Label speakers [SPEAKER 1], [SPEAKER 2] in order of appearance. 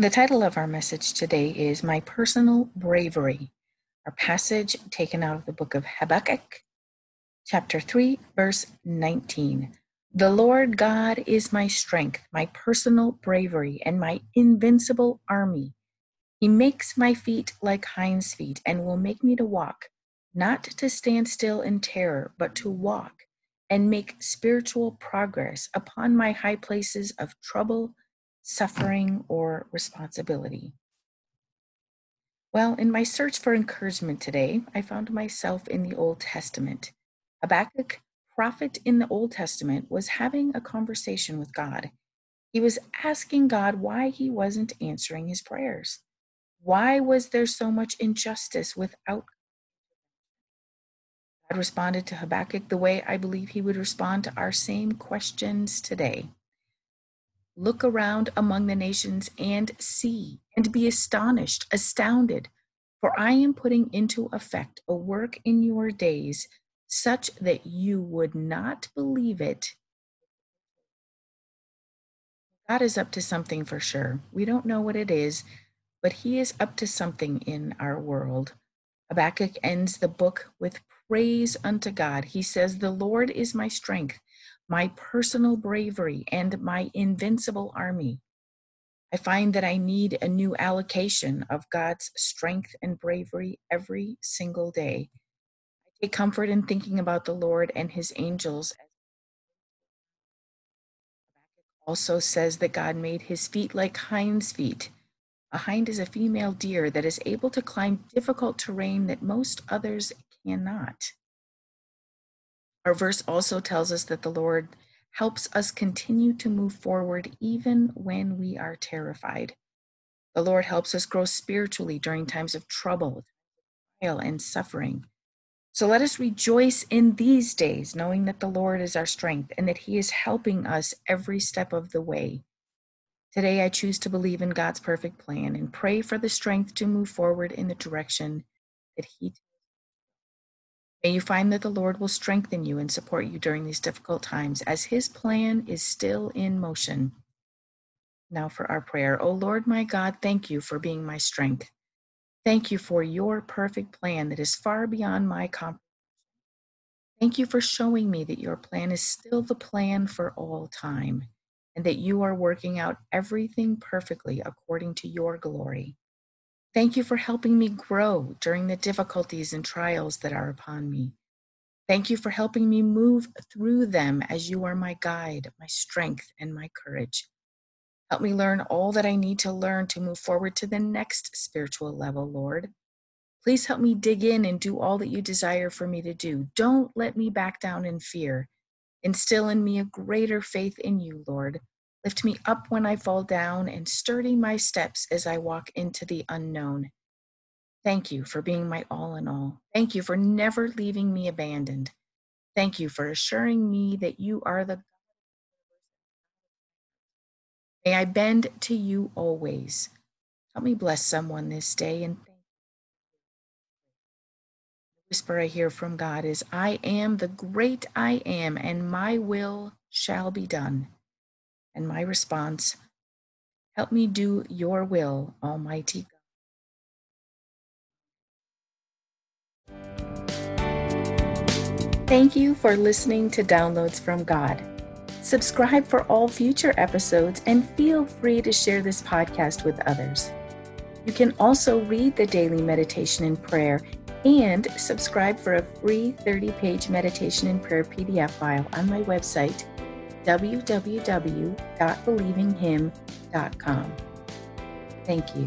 [SPEAKER 1] The title of our message today is My Personal Bravery, our passage taken out of the book of Habakkuk, chapter 3, verse 19. The Lord God is my strength, my personal bravery, and my invincible army. He makes my feet like hinds' feet and will make me to walk, not to stand still in terror, but to walk and make spiritual progress upon my high places of trouble suffering, or responsibility? Well, in my search for encouragement today, I found myself in the Old Testament. Habakkuk, prophet in the Old Testament, was having a conversation with God. He was asking God why he wasn't answering his prayers. Why was there so much injustice without? God responded to Habakkuk the way I believe he would respond to our same questions today. Look around among the nations and see, and be astonished, astounded, for I am putting into effect a work in your days such that you would not believe it. God is up to something for sure. We don't know what it is, but He is up to something in our world. Habakkuk ends the book with praise unto God. He says, The Lord is my strength my personal bravery, and my invincible army. I find that I need a new allocation of God's strength and bravery every single day. I take comfort in thinking about the Lord and his angels. Also says that God made his feet like hinds' feet. A hind is a female deer that is able to climb difficult terrain that most others cannot. Our verse also tells us that the Lord helps us continue to move forward even when we are terrified. The Lord helps us grow spiritually during times of trouble, trial, and suffering. So let us rejoice in these days, knowing that the Lord is our strength and that He is helping us every step of the way. Today, I choose to believe in God's perfect plan and pray for the strength to move forward in the direction that He May you find that the Lord will strengthen you and support you during these difficult times as his plan is still in motion. Now for our prayer. Oh Lord my God, thank you for being my strength. Thank you for your perfect plan that is far beyond my comprehension. Thank you for showing me that your plan is still the plan for all time and that you are working out everything perfectly according to your glory. Thank you for helping me grow during the difficulties and trials that are upon me. Thank you for helping me move through them as you are my guide, my strength, and my courage. Help me learn all that I need to learn to move forward to the next spiritual level, Lord. Please help me dig in and do all that you desire for me to do. Don't let me back down in fear. Instill in me a greater faith in you, Lord. Lift me up when I fall down and sturdy my steps as I walk into the unknown. Thank you for being my all in all. Thank you for never leaving me abandoned. Thank you for assuring me that you are the. May I bend to you always. Help me bless someone this day and thank. The whisper I hear from God is I am the great I am, and my will shall be done. And my response, help me do your will, Almighty God. Thank you for listening to Downloads from God. Subscribe for all future episodes and feel free to share this podcast with others. You can also read the daily meditation and prayer and subscribe for a free 30 page meditation and prayer PDF file on my website, www.believinghim.com. Thank you.